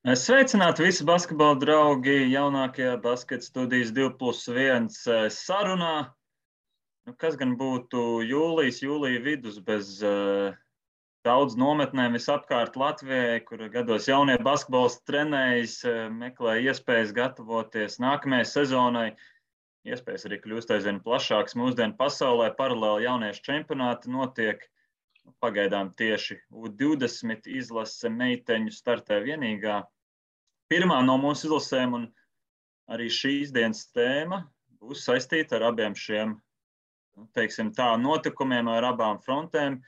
Sveicināti visi basketbola draugi jaunākajā basketbola studijas 2 plus 1 sarunā. Nu, kas gan būtu jūlijas, jūlija vidus bez uh, daudz nometnēm visapkārt Latvijai, kur gados jaunie basketbolisti trenējas, uh, meklē iespējas gatavoties nākamajai sezonai. Iespējas arī kļūst aizvien plašākas mūsdienu pasaulē. Paralēli jauniešu čempionāti notiek. Pagaidām tieši U20 izlase meiteņu startē vienīgā. Pirmā no mūsu izlasēm, un arī šīs dienas tēma būs saistīta ar abiem šiem nu, teiksim, tā, notikumiem, ar abām frontēm.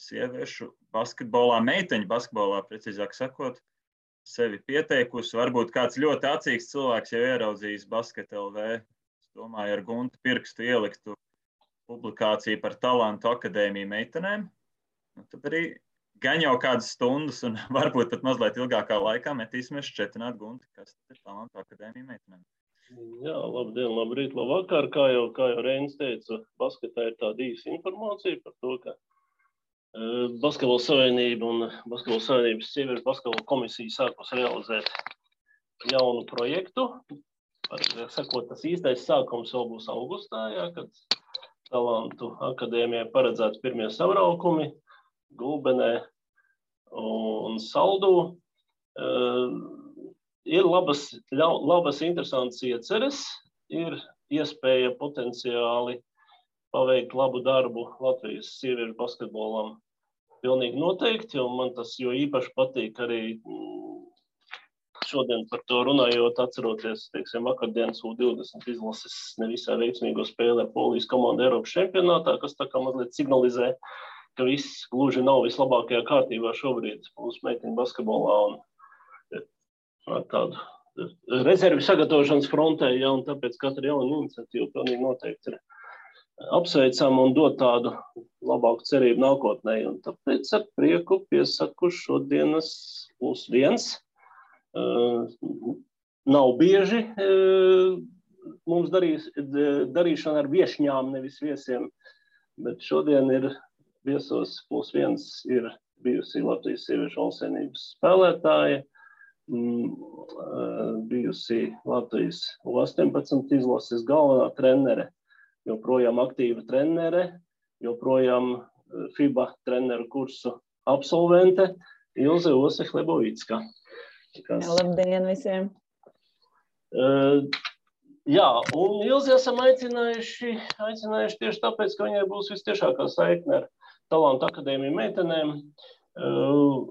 Sieviešu basketbolā, meiteņu basketbolā, precīzāk sakot, sevi pieteikusi. Varbūt kāds ļoti acīgs cilvēks jau ieraudzījis basketu LV. Es domāju, ar guntu pirkstu ieliktu publikāciju par talantu akadēmiju meitenēm nu, tad arī gan jau kādas stundas, un varbūt pat mazliet ilgākā laikā metīsimies šķietināt gunti, kas ir talantu akadēmija meitenēm. Jā, labdien, labrīt, labvakar. Kā jau, kā jau Reinis teica, basketā ir tāda īsa informācija par to, ka uh, Basketbola savienība un Basketbola savienības sieviešu basketbola komisija sākus realizēt jaunu projektu. Par, sakot, tas īstais sākums vēl būs augustā, jā, kad talantu akadēmijai paredzēts pirmie savraukumi. Uh, Gulbenē un Saldū. Uh, ir labas, labas, interesantas ieceres, ir iespēja potenciāli paveikt labu darbu Latvijas sieviešu basketbolam. Pilnīgi noteikti, un man tas jo īpaši patīk arī mm, šodien par to runājot, atceroties, teiksim, vakardienas U20 izlases nevisai veiksmīgo spēli ar Polijas komandu Eiropas čempionātā, kas tā kā mazliet signalizē, uh, ka viss gluži nav vislabākajā kārtībā šobrīd mūsu meiteņu basketbolā. Un, ar tādu rezervi sagatavošanas frontē, ja, un tāpēc katra jauna iniciatīva pilnīgi noteikti ir apsveicama un dod tādu labāku cerību nākotnē. Un tāpēc ar prieku piesaku šodienas plus viens. Uh, nav bieži uh, mums darīs, darīšana ar viesņām, nevis viesiem, bet šodien ir viesos plus viens ir bijusi Latvijas sieviešu valstsvienības spēlētāja, mm, eh, bijusi Latvijas 18 izlases galvenā trenere, joprojām aktīva trenere, joprojām eh, FIBA treneru kursu absolvente Ilze Ose Hlebovicka. Kas... Labdien visiem! Uh, jā, un Ilzi esam aicinājuši, aicinājuši tieši tāpēc, ka viņai būs vistiešākā saikne ar talantu akadēmiju meitenēm. Uh,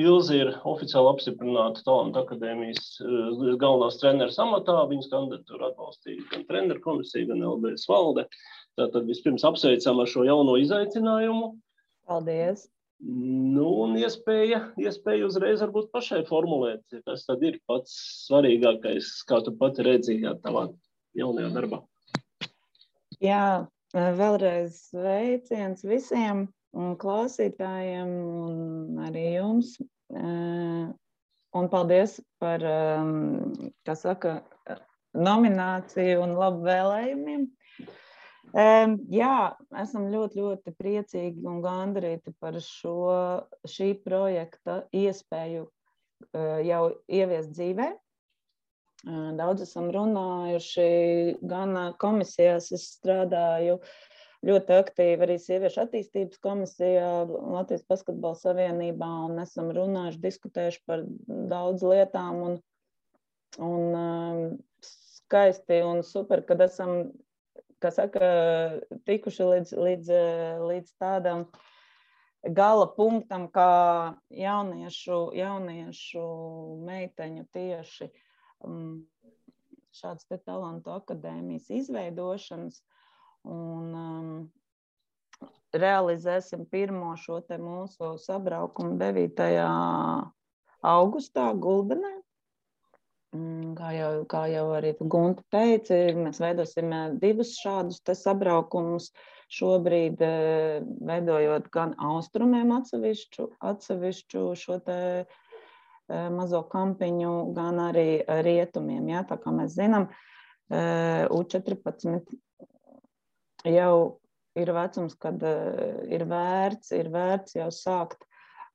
Ilzi ir oficiāli apstiprināta Talantu akadēmijas uh, galvenās treneris amatā. Viņas kandidatūru atbalstīja gan treneru komisija, gan LBS valde. Tātad vispirms apsveicam ar šo jauno izaicinājumu. Paldies! Nu, un iespēja, iespēja uzreiz varbūt pašai formulēt, kas tad ir pats svarīgākais, kā tu pati redzēji tavā jaunajā darbā. Jā, Vēlreiz sveiciens visiem klausītājiem un arī jums. Un paldies par, kā saka, nomināciju un labu vēlējumiem. Jā, esam ļoti, ļoti priecīgi un gandarīti par šo, šī projekta iespēju jau ieviest dzīvē. Daudz esam runājuši, gan komisijās es strādāju ļoti aktīvi arī sieviešu attīstības komisijā, Latvijas Basketbola Savienībā, un esam runājuši, diskutējuši par daudz lietām. Un, un skaisti un super, kad esam, saka, tikuši līdz, līdz, līdz tādam gala punktam, kā jauniešu, jauniešu meiteņu tieši Um, šādas talantu akadēmijas izveidošanas. Un, um, realizēsim pirmo šo mūsu sabraukumu 9. augustā Gulbenē. Mm, kā jau, kā jau arī Gunte teica, mēs veidosim eh, divus šādus sabraukumus. Šobrīd eh, veidojot gan austrumiem atsevišķu, atsevišķu šo mazo kampiņu, gan arī rietumiem. Ja? Tā kā mēs zinām, eh, U14 jau ir vecums, kad eh, ir vērts, ir vērts jau sākt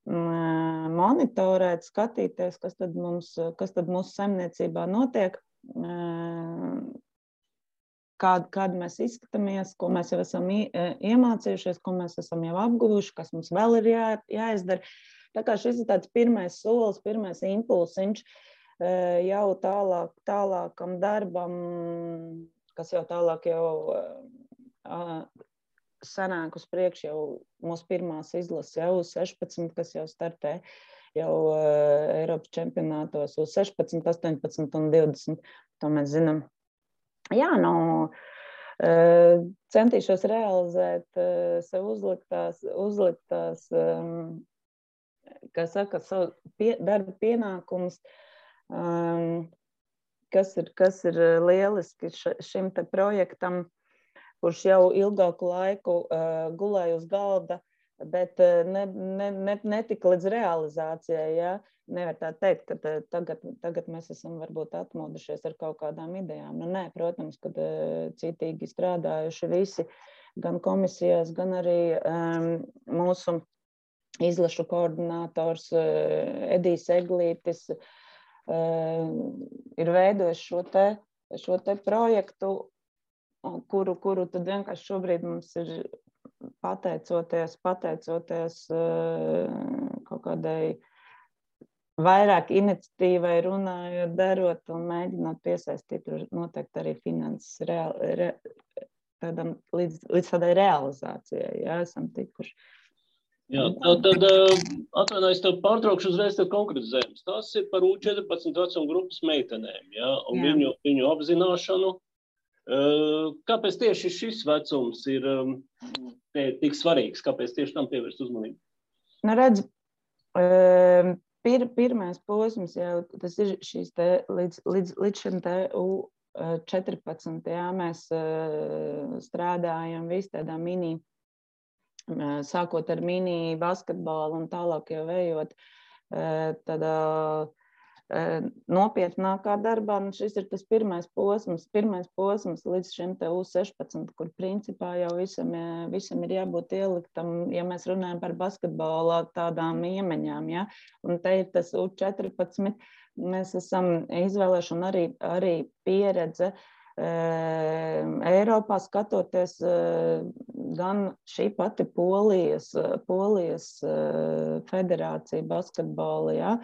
mm, monitorēt, skatīties, kas tad, mums, kas tad mūsu saimniecībā notiek, kāda, kāda mēs izskatāmies, ko mēs jau esam iemācījušies, ko mēs esam jau apguvuši, kas mums vēl ir jā, jāizdara. Tā kā šis ir tāds pirmais solis, pirmais impulsiņš jau tālāk, tālākam darbam, kas jau tālāk jau sanāk uz priekšu jau mūsu pirmās izlases, jau uz 16, kas jau startē jau uh, Eiropas čempionātos uz 16, 18 un 20. To mēs zinām. Jā, nu, uh, centīšos realizēt sev uzliktās, uzliktās um, kā saka, savu pie, darba pienākumus. Um, kas ir, kas ir lieliski šim projektam, kurš jau ilgāku laiku uh, gulēja uz galda, bet uh, ne, ne, ne, netika līdz realizācijai. Ja? Nevar tā teikt, ka tagad, tagad mēs esam varbūt atmodušies ar kaut kādām idejām. Nu, nē, protams, ka uh, citīgi strādājuši visi, gan komisijās, gan arī um, mūsu izlašu koordinators uh, Edijs Eglītis uh, ir veidojis šo te, šo te projektu kuru, kuru tad vienkārši šobrīd mums ir pateicoties, pateicoties eh, kaut kādai vairāk iniciatīvai, runājot, darot un mēģinot piesaistīt noteikti arī finanses real, re, tādam, līdz, līdz tādai realizācijai. Jā, esam tikuši. Jā, tad, tad eh, atvainojos, tev pārtraukšu uzreiz tev konkretizējums. Tas ir par U14 vecuma grupas meitenēm, jā, un jā. Viņu, viņu apzināšanu Kāpēc tieši šis vecums ir tik svarīgs? Kāpēc tieši tam pievērst uzmanību? Nu, redz, pir, pirmais posms jau tas ir šīs te, līdz, līdz, līdz šim te U14. Jā, mēs strādājam visi tādā mini, sākot ar mini basketbolu un tālāk jau ejot tādā nopietnākā darbā. Nu, šis ir tas pirmais posms, pirmais posms līdz šim U16, kur principā jau visam, visam ir jābūt ieliktam, ja mēs runājam par basketbolā tādām iemaņām. Ja? Un te ir tas U14, mēs esam izvēlējuši un arī, arī pieredze. Eiropā skatoties, gan šī pati Polijas, Polijas federācija basketbolā, ja,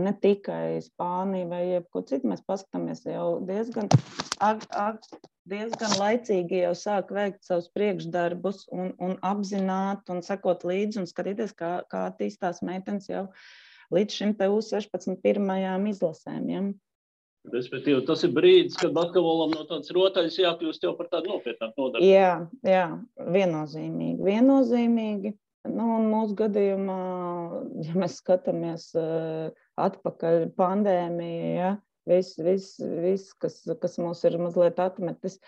ne tikai Spāniju vai jebko citu. Mēs paskatāmies jau diezgan, ag, ag, diezgan laicīgi jau sāk veikt savus priekšdarbus un, un apzināt un sekot līdzi un skatīties, kā, kā attīstās meitenes jau līdz šim te U16 pirmajām izlasēm. Ja? Respektīvi, tas ir brīdis, kad basketbolam no tādas rotaļas jākļūst jau par tādu nopietnāku nodarbi. Jā, jā, viennozīmīgi. viennozīmīgi. Nu, mūsu gadījumā, ja mēs skatāmies uh, atpakaļ pandēmija, ja, viss, vis, vis, kas, kas mūs ir mazliet atmetis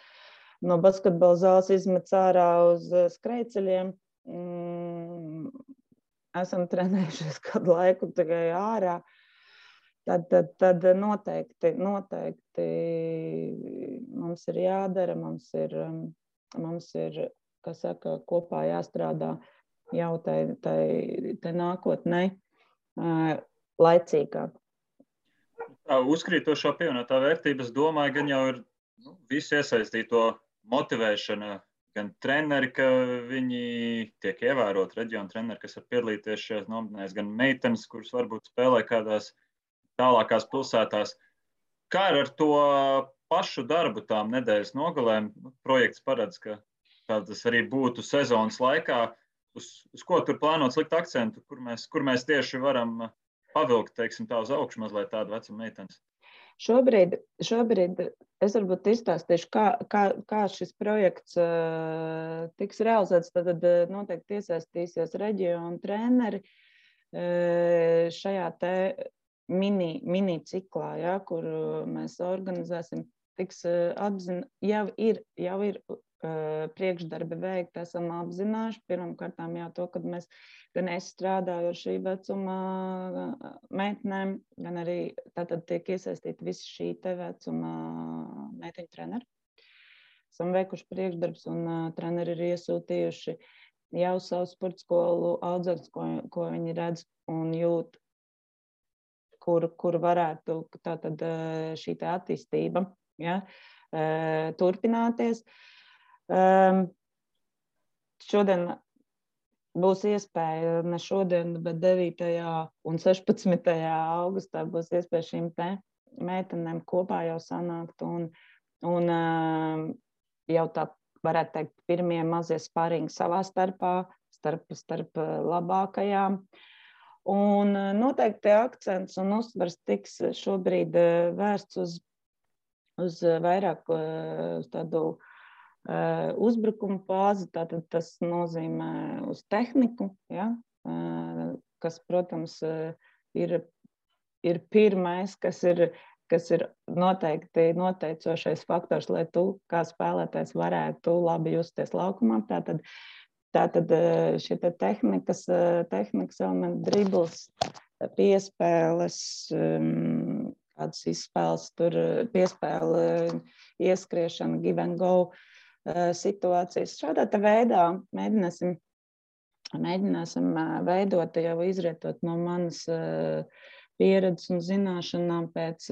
no basketbola zāles, izmetis ārā uz eh, skrejceļiem. Mm, esam trenējušies kādu laiku tikai ārā. Tad, tad, tad noteikti, noteikti mums ir jādara, mums ir, mums ir saka, kopā jāstrādā jau tai, tai, tai nākotnē laicīgāk. Tā uzkrītošā pievienotā vērtība, es domāju, gan jau ir nu, visu iesaistīto motivēšana, gan treneri, ka viņi tiek ievērot, reģionu treneri, kas var piedalīties šajās nometnēs, gan meitenes, kuras varbūt spēlē kādās tālākās pilsētās. Kā ar to pašu darbu tām nedēļas nogalēm? Projekts paredz, ka tas arī būtu sezonas laikā. Uz, uz ko tur plānots likt akcentu, kur mēs, kur mēs tieši varam pavilkt teiksim, tā uz augšu mazliet tādu vecumu meitenes? Šobrīd, šobrīd es varbūt izstāstīšu, kā, kā, kā šis projekts uh, tiks realizēts. Tad uh, noteikti iesaistīsies reģionu treneri uh, šajā te mini, mini ciklā, ja, kur mēs organizēsim. Tiks atzina, jau ir, jau ir priekšdarbi veikti, esam apzinājuši. Pirmkārt, jau to, ka mēs gan es strādāju ar šī vecuma meitenēm, gan arī tātad tiek iesaistīti visi šī te vecuma meiteņu treneri. Esam veikuši priekšdarbus un uh, treneri ir iesūtījuši jau savu sporta skolu audzēktus, ko, ko viņi redz un jūt kur, kur varētu tātad, šī tā attīstība ja, turpināties. Šodien būs iespēja ne šodien, bet 9. un 16. augustā būs iespēja šīm meitenēm kopā jau sanākt un, un jau tā varētu teikt, pirmie mazie spārīgi savā starpā, starp, starp labākajām. Un noteikti akcents un uzsvars tiks šobrīd vērsts uz, uz vairāk uz tādu Eh, uzbrukuma fāzi, tātad tas nozīmē uz tehniku, ja, eh, kas, protams, eh, ir, ir pirmais, kas ir, kas ir noteikti noteicošais faktors, lai tu kā spēlētājs varētu labi justies laukumā. Tātad, tātad šie te tehnikas, tehnikas elementi, dribbles, piespēles, ehm, kādas izspēles, tur piespēle, ieskriešana, give and go. Eh, situācijas. Šādā veidā mēģināsim, mēģināsim eh, veidot, jau izrietot no manas eh, pieredzes un zināšanām pēc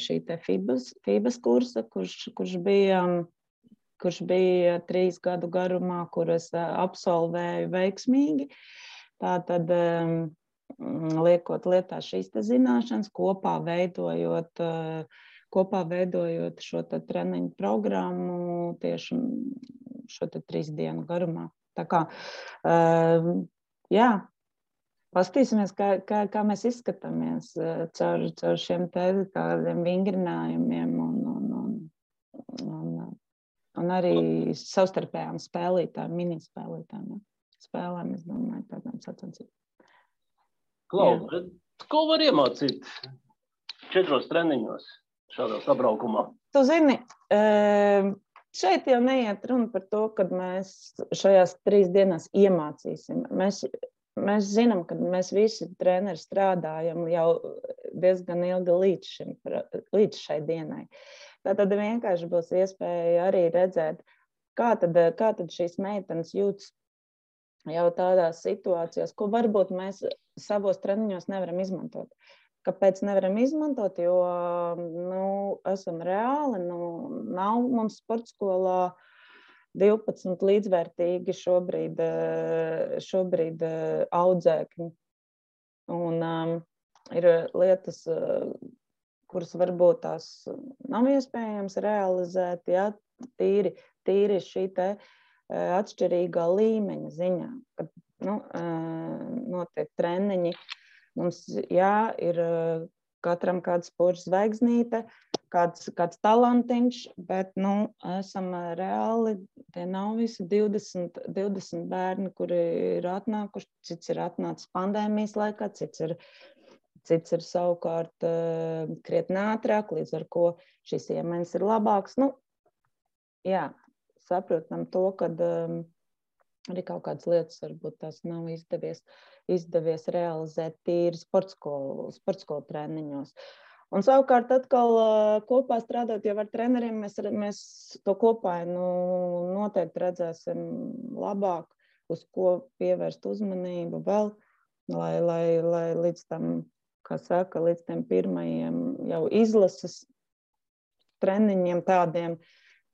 šī FIBAS, FIBAS kursa, kurš, kurš bija kurš bija trīs gadu garumā, kuras absolvēju veiksmīgi. Tātad, liekot lietā šīs zināšanas, kopā veidojot uh, kopā veidojot šo treniņu programmu tieši šo trīs dienu garumā. Tā kā, ehm, jā, Pastīsimies, kā, kā, kā mēs izskatāmies eh, caur, caur šiem tādiem vingrinājumiem un, un arī savstarpējām spēlītājām, minispēlītājām. Ja? Spēlēm, es domāju, tādām sacensībām. Klau, ko var iemācīt četros treniņos? šādā sabraukumā? Tu zini, ehm, šeit jau neiet runa par to, ka mēs šajās trīs dienās iemācīsim. Mēs, mēs zinām, ka mēs visi treneri strādājam jau diezgan ilgi līdz, šim, līdz šai dienai. Tad vienkārši būs iespēja arī redzēt, kā tad, kā tad šīs meitenes jūtas jau tādās situācijās, ko varbūt mēs savos treniņos nevaram izmantot. Kāpēc nevaram izmantot? Jo nu, esam reāli, nu, nav mums sporta skolā 12 līdzvērtīgi šobrīd, šobrīd audzēkņi. Un um, ir lietas, kuras varbūt tās nav iespējams realizēt, ja, tīri, tīri šī te atšķirīgā līmeņa ziņā, kad nu, notiek treniņi Mums jā, ir katram kāda sporta zvaigznīte, kāds, kāds talantiņš, bet nu, esam reāli. Tie nav visi 20, 20 bērni, kuri ir atnākuši. Cits ir atnācis pandēmijas laikā, cits ir, cits ir savukārt krietni ātrāk, līdz ar to šīs iemaņas ir labākas. Nu, jā, saprotam to, ka um, arī kaut kādas lietas varbūt tās nav izdevies, izdevies realizēt tīri sporta skolu, sporta skolu treniņos. Un savukārt, atkal kopā strādājot ar treneriem, mēs, mēs to kopā nu, noteikti redzēsim labāk, uz ko pievērst uzmanību vēl, lai, lai, lai līdz tam, kā saka, līdz tiem pirmajiem jau izlases treniņiem tādiem,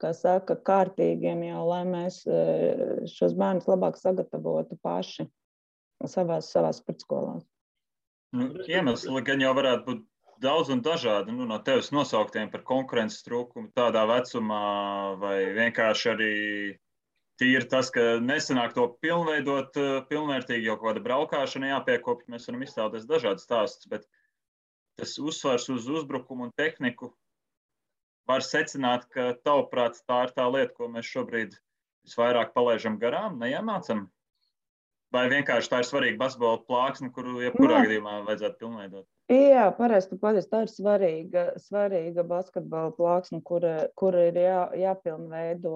kā saka, kārtīgiem, jau, lai mēs e, šos bērnus labāk sagatavotu paši savās, savās sportskolās. Nu, iemesli gan jau varētu būt daudz un dažādi. Nu, no tevis nosauktiem par konkurences trūkumu tādā vecumā, vai vienkārši arī tīri tas, ka nesanāk to pilnveidot e, pilnvērtīgi, jo kaut kāda braukšana jāpiekopja. Mēs varam iztēloties dažādas stāstus, bet tas uzsvars uz uzbrukumu un tehniku var secināt, ka tavuprāt tā ir tā lieta, ko mēs šobrīd visvairāk palaidām garām, neiemācām? Vai vienkārši tā ir svarīga basketbola plāksne, kuru jebkurā no. gadījumā vajadzētu pilnveidot? Jā, pareizi. Tā ir svarīga, svarīga basketbola plāksne, kur, kur ir jā, jāpilnveido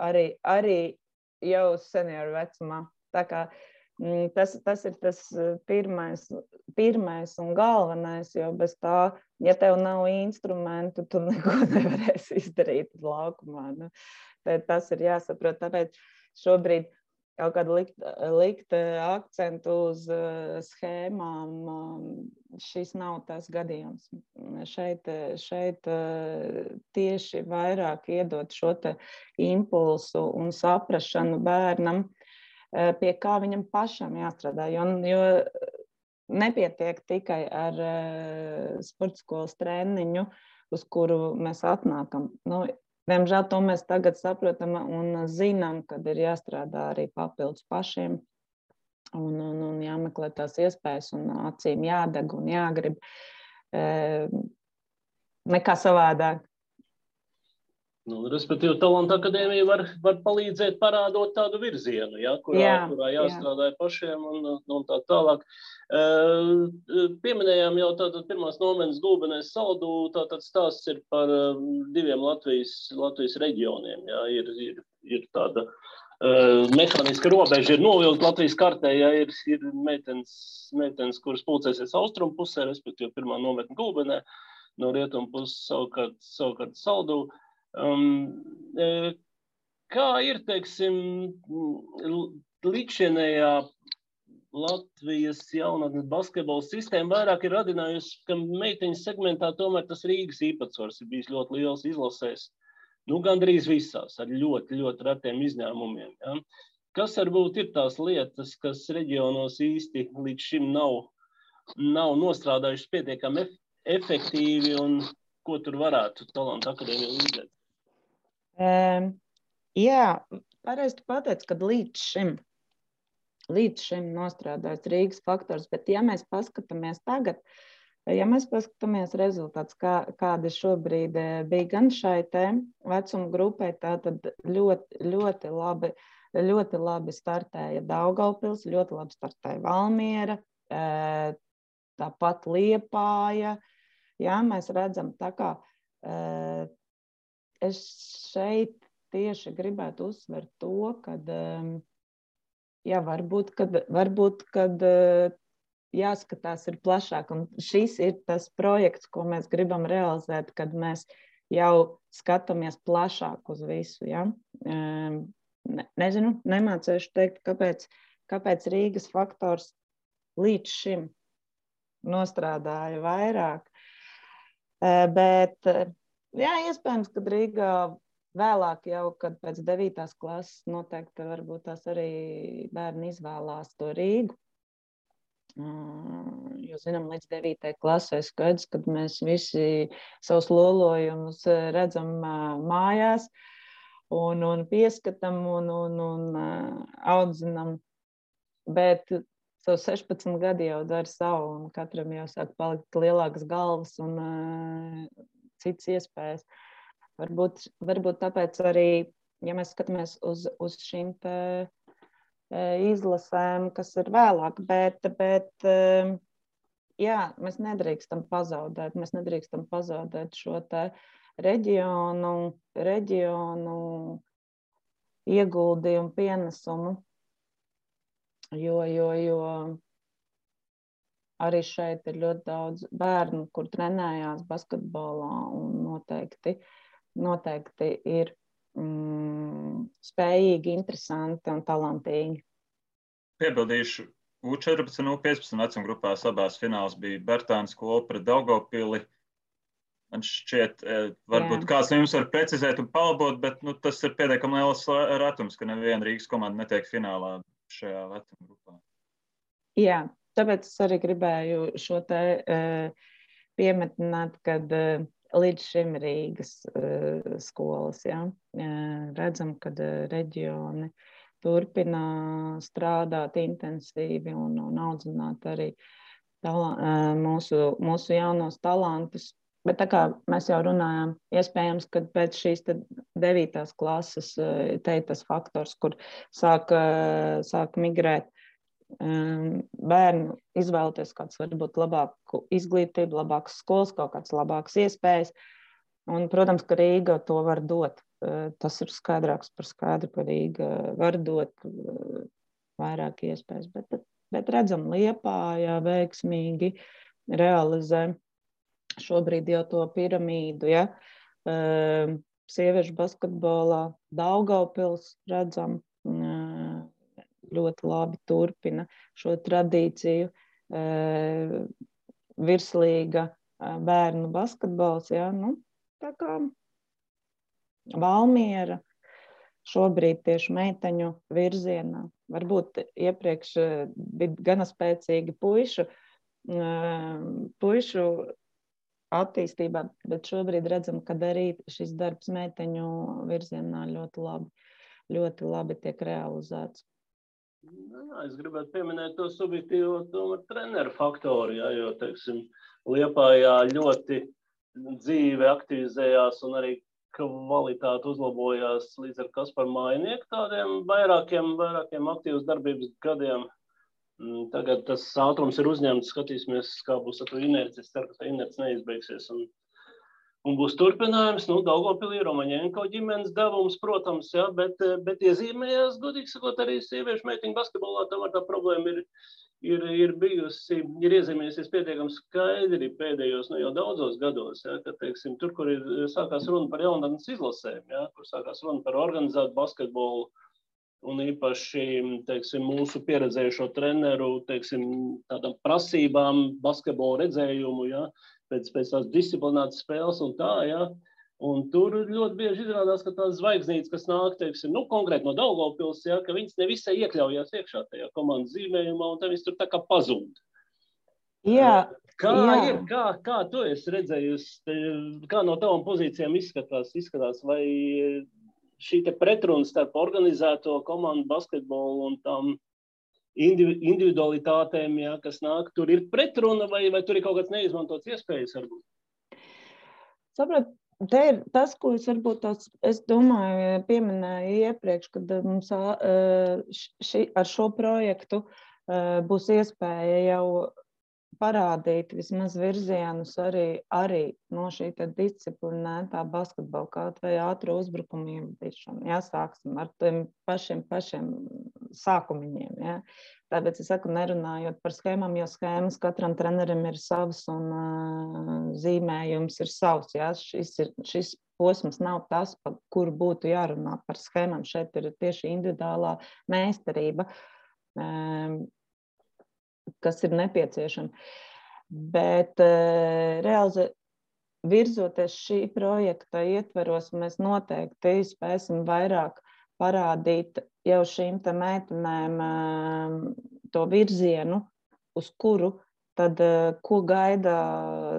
arī, arī jau senioru vecumā. Tā kā Mm, tas, tas ir tas eh, pirmais, pirmais un galvenais, jo bez tā, ja tev nav instrumentu, tu neko nevarēsi izdarīt laukumā. Nu, tas ir jāsaprot. Tāpēc šobrīd kaut kāda likt, likt akcentu uz uh, schēmām, um, šis nav tas gadījums. Šeit, šeit tieši vairāk iedot šo impulsu un saprašanu bērnam, pie kā viņam pašam jāstrādā. Jo, jo nepietiek tikai ar sporta skolas treniņu, uz kuru mēs atnākam. Nu, Diemžēl to mēs tagad saprotam un zinām, kad ir jāstrādā arī papildus pašiem un, un, un jāmeklē tās iespējas, un acīm jādeg un jāgrib. E, nekā savādāk. Nu, respektīvi, Talanta akadēmija var, var palīdzēt parādot tādu virzienu, ja, kurā, jā, kurā jāstrādā jā. pašiem un, un tā tālāk. Uh, pieminējām jau tātad pirmās nomenes gulbenēs saldu, tātad stāsts ir par diviem Latvijas, Latvijas reģioniem. Ja, ir, ir, ir tāda uh, Uh, mehāniska robeža ir novilkta Latvijas kartē, ja ir, ir meitenes, meitenes, kuras pulcēsies austrumu pusē, respektīvi pirmā nometne Gulbenē, no rietumu puses savukārt, savukārt saldu. Um, uh, kā ir, teiksim, līdzinējā Latvijas jaunatnes basketbola sistēma vairāk ir radinājusi, ka meiteņu segmentā tomēr tas Rīgas īpatsvars ir bijis ļoti liels izlasēs. Nu, gandrīz visās, ar ļoti, ļoti retiem izņēmumiem. Ja? Kas varbūt ir tās lietas, kas reģionos īsti līdz šim nav, nav nostrādājušas pietiekami efektīvi un ko tur varētu talantu akadēmija līdzēt? Um, jā, pareizi pateic, ka līdz šim, līdz šim nostrādājas Rīgas faktors, bet ja mēs paskatāmies tagad, Ja mēs paskatāmies rezultātus, kā, kādi šobrīd eh, bija gan šai vecuma grupai, tad ļoti, ļoti labi, ļoti labi startēja Daugaupils, ļoti labi startēja Valmiera, eh, tāpat Liepāja. Jā, mēs redzam, tā kā eh, es šeit tieši gribētu uzsvert to, ka jā, varbūt, kad, varbūt, kad jāskatās ir plašāk. Un šis ir tas projekts, ko mēs gribam realizēt, kad mēs jau skatāmies plašāk uz visu. Ja? Ne, nezinu, nemācīšu teikt, kāpēc, kāpēc Rīgas faktors līdz šim nostrādāja vairāk. Bet, jā, iespējams, ka Rīgā vēlāk, jau kad pēc 9. klases, noteikti varbūt tās arī bērni izvēlās to Rīgu. Jo, zinām, līdz 9. klasē skaidrs, kad mēs visi savus lolojumus redzam mājās un, un pieskatām un, un, un audzinām. Bet savu 16 gadu jau dara savu, un katram jau sāk palikt lielākas galvas un uh, citas iespējas. Varbūt, varbūt tāpēc arī, ja mēs skatāmies uz, uz šīm uh, izlasēm, kas ir vēlāk, bet, bet jā, mēs nedrīkstam pazaudēt, mēs nedrīkstam pazaudēt šo reģionu, reģionu ieguldījumu, pienesumu, jo, jo, jo arī šeit ir ļoti daudz bērnu, kur trenējās basketbolā un noteikti, noteikti ir mm, spējīgi, interesanti un talantīgi. Piebildīšu, U14 un U15 vecuma grupās abās finālās bija Bertāns kola pret Daugopili. Man šķiet, e, varbūt Jā. kāds no jums var precizēt un palabot, bet nu, tas ir pietiekami liels ratums, ka neviena Rīgas komanda netiek finālā šajā vecuma grupā. Jā, tāpēc es arī gribēju šo te uh, piemetināt, kad uh, līdz šim Rīgas uh, skolas. Ja? Redzam, ka uh, reģioni turpina strādāt intensīvi un, un audzināt arī tala, mūsu, mūsu jaunos talantus. Bet tā kā mēs jau runājām, iespējams, ka pēc šīs devītās klases te ir tas faktors, kur sāk, sāk migrēt bērnu izvēlēties kādu varbūt labāku izglītību, labākas skolas, kaut kādas labākas iespējas. Un, protams, ka Rīga to var dot. Tas ir skaidrāks par skaidru, ka Rīga var dot vairāk iespējas. Bet, bet redzam, Liepā jā, veiksmīgi realizē šobrīd jau to piramīdu. Ja? Sieviešu basketbolā Daugaupils redzam ļoti labi turpina šo tradīciju. virslīga bērnu basketbols. Ja? Nu, tā kā Valmiera šobrīd tieši meiteņu virzienā. Varbūt iepriekš bija gana spēcīgi puišu, puišu attīstībā, bet šobrīd redzam, ka arī šis darbs meiteņu virzienā ļoti labi, ļoti labi tiek realizēts. Nu jā, es gribētu pieminēt to subjektīvo tomēr, treneru faktoru, jā, jo, teiksim, Liepājā ļoti dzīve aktivizējās un arī kvalitāte uzlabojās līdz ar Kaspar Mainieku tādiem vairākiem, vairākiem aktīvas darbības gadiem. Mm, tagad tas ātrums ir uzņemts, skatīsimies, kā būs ar to inerci. Es ceru, ka tā inerci neizbeigsies. Un Un būs turpinājums, nu, Daugopilī Romaņēnko ģimenes devums, protams, jā, bet, bet iezīmējās, godīgi sakot, arī sieviešu meitiņu basketbolā, tomēr tā problēma ir, ir, ir bijusi, ir iezīmējusies pietiekami skaidri pēdējos, nu, jau daudzos gados, jā, ka, teiksim, tur, kur ir sākās runa par jaunatnes izlasēm, jā, kur sākās runa par organizētu basketbolu, un īpaši teiksim, mūsu pieredzējušo treneru teiksim, prasībām, basketbola redzējumu. Ja, pēc, pēc tās disciplinētas spēles un tā. Ja? Un tur ļoti bieži izrādās, ka tās zvaigznītes, kas nāk teiksim, nu, konkrēti no Daugopils, ja, ka viņas nevisai iekļaujās iekšā tajā komandas zīmējumā, un tad viņas tur tā kā pazūd. Jā, kā jā. ir, kā, kā tu esi redzējusi, kā no tavām pozīcijām izskatās, izskatās vai šī pretruna starp organizēto komandu basketbolu un tam individualitātēm, ja, kas nāk, tur ir pretruna vai, vai tur ir kaut kāds neizmantots iespējas varbūt? Sapratu, te ir tas, ko es varbūt tās, es domāju, pieminēju iepriekš, kad mums ši, ar šo projektu būs iespēja jau parādīt vismaz virzienus arī, arī no šī disciplinētā basketbola, kaut vai ātrā uzbrukuma ieviešana. Jā, sāksim ar tiem pašiem, pašiem sākumiņiem. Ja. Tāpēc es saku, nerunājot par schēmām, jo schēmas katram trenerim ir savs un uh, zīmējums ir savs. Ja. Šis, ir, šis posms nav tas, par kuru būtu jārunā par schēmām. Šeit ir tieši individuālā meistarība. Um, kas ir nepieciešama. Bet uh, reāli virzoties šī projekta ietveros, mēs noteikti spēsim vairāk parādīt jau šīm meitenēm uh, to virzienu, uz kuru tad, uh, ko gaida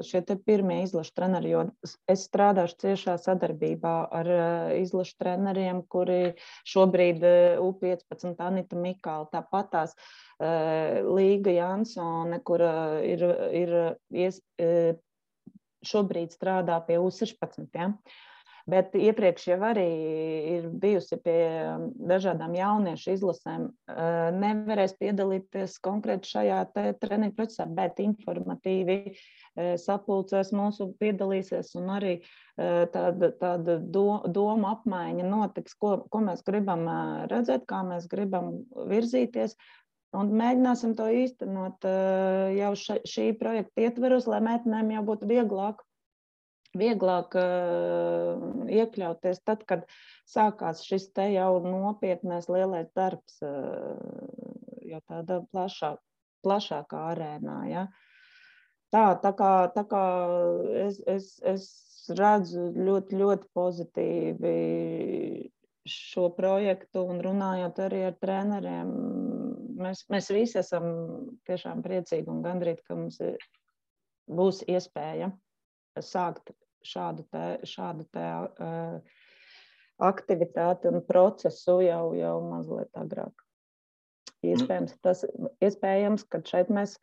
šie pirmie izlaša treneri. Jo es strādāšu ciešā sadarbībā ar izlaša treneriem, kuri šobrīd U15, Anita Mikāla, tāpat tās Eh, Līga Jansone, kur ir, ir ies, eh, šobrīd strādā pie U16. Ja? Bet iepriekš jau arī ir bijusi pie dažādām jauniešu izlasēm. Nevarēs piedalīties konkrēti šajā treniņu procesā, bet informatīvi sapulcēs mūsu piedalīsies un arī tāda, tāda doma apmaiņa notiks, ko, ko mēs gribam redzēt, kā mēs gribam virzīties. Un mēģināsim to īstenot jau šī projekta ietveros, lai meitenēm jau būtu vieglāk, vieglāk uh, iekļauties tad, kad sākās šis te jau nopietnais lielais darbs, uh, jau tādā plašā, plašākā arēnā. Ja? Tā, tā kā, tā kā es, es, es redzu ļoti, ļoti pozitīvi šo projektu un runājot arī ar treneriem, mēs, mēs visi esam tiešām priecīgi un gandrīz, ka mums ir, būs iespēja sākt šādu te, šādu te uh, aktivitāti un procesu jau, jau mazliet agrāk. Iespējams, tas, iespējams, ka šeit mēs,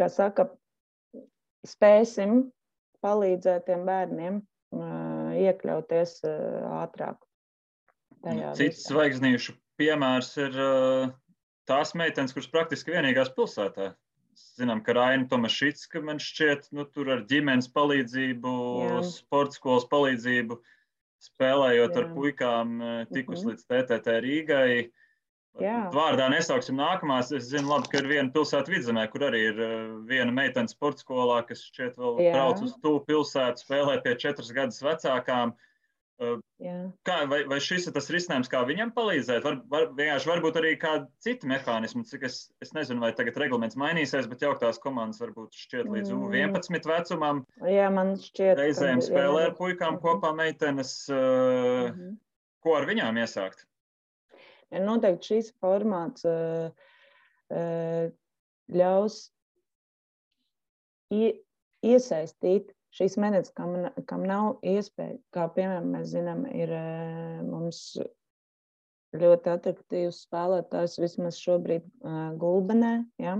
kā saka, spēsim palīdzēt tiem bērniem uh, iekļauties uh, ātrāk. Cits zvaigznīšu piemērs ir tās meitenes, kuras praktiski vienīgās pilsētā. Zinām, ka Raina Tomašitska man šķiet, nu, tur ar ģimenes palīdzību, Jā. sporta skolas palīdzību, spēlējot Jā. ar puikām, eh, tikus -hmm. līdz TTT Rīgai. Jā. Vārdā nesauksim nākamās. Es zinu, labi, ka ir viena pilsēta vidzemē, kur arī ir eh, viena meitene sporta skolā, kas šķiet vēl Jā. brauc uz tūpu pilsētu, spēlē pie četras gadus vecākām. Kā, vai, vai šis ir tas risinājums, kā viņam palīdzēt? Var, var, vienkārši varbūt arī kādi citi mehānismi. Cik es, es nezinu, vai tagad reglaments mainīsies, bet jauktās komandas varbūt šķiet līdz U11 mm. vecumam. Jā, man šķiet. Reizēm spēlē ar puikām -hmm. kopā meitenes. Uh, mm -hmm. Ko ar viņām iesākt? Ja noteikti šīs formāts uh, uh, ļaus iesaistīt šīs medaļas, kam, kam nav iespēja, kā piemēram mēs zinām, ir eh, mums ļoti attraktīvs spēlētājs vismaz šobrīd uh, Gulbenē. Ja?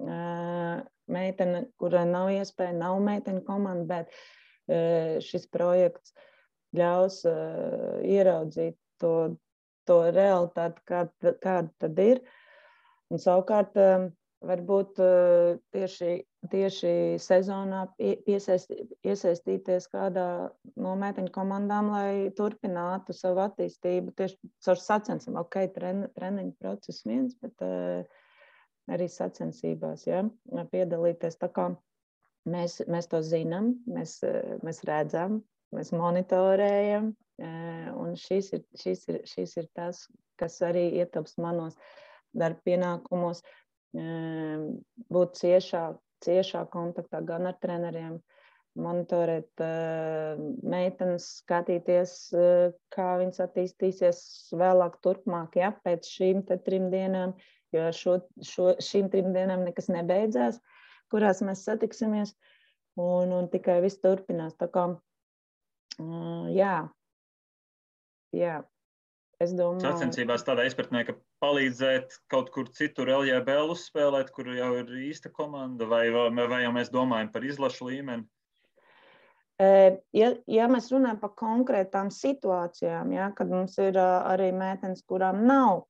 Uh, meitene, kurai nav iespēja, nav meitene komanda, bet uh, šis projekts ļaus uh, ieraudzīt to, to realitāti, kāda kā tad ir. Un savukārt, uh, varbūt uh, tieši tieši sezonā iesaist, iesaistīties kādā no meiteņu komandām, lai turpinātu savu attīstību tieši caur sacensībām. Ok, tren, treniņu process viens, bet uh, arī sacensībās ja, piedalīties. Tā kā mēs, mēs to zinām, mēs, uh, mēs redzam, mēs monitorējam, uh, un šis ir, šis, ir, šis ir tas, kas arī ietilps manos darba pienākumos, būt ciešāk ciešā kontaktā gan ar treneriem, monitorēt uh, meitenes, skatīties, uh, kā viņas attīstīsies vēlāk, turpmāk, ja, pēc šīm trim dienām, jo šo, šo, šīm trim dienām nekas nebeidzās, kurās mēs satiksimies, un, un tikai viss turpinās. Tā kā, uh, jā, jā, Es domāju, sacensībās tādā izpratnē, ka palīdzēt kaut kur citur LJBL uzspēlēt, kur jau ir īsta komanda, vai, vai, vai jau mēs domājam par izlašu līmeni? Ja, ja mēs runājam par konkrētām situācijām, ja, kad mums ir arī meitenes, kurām nav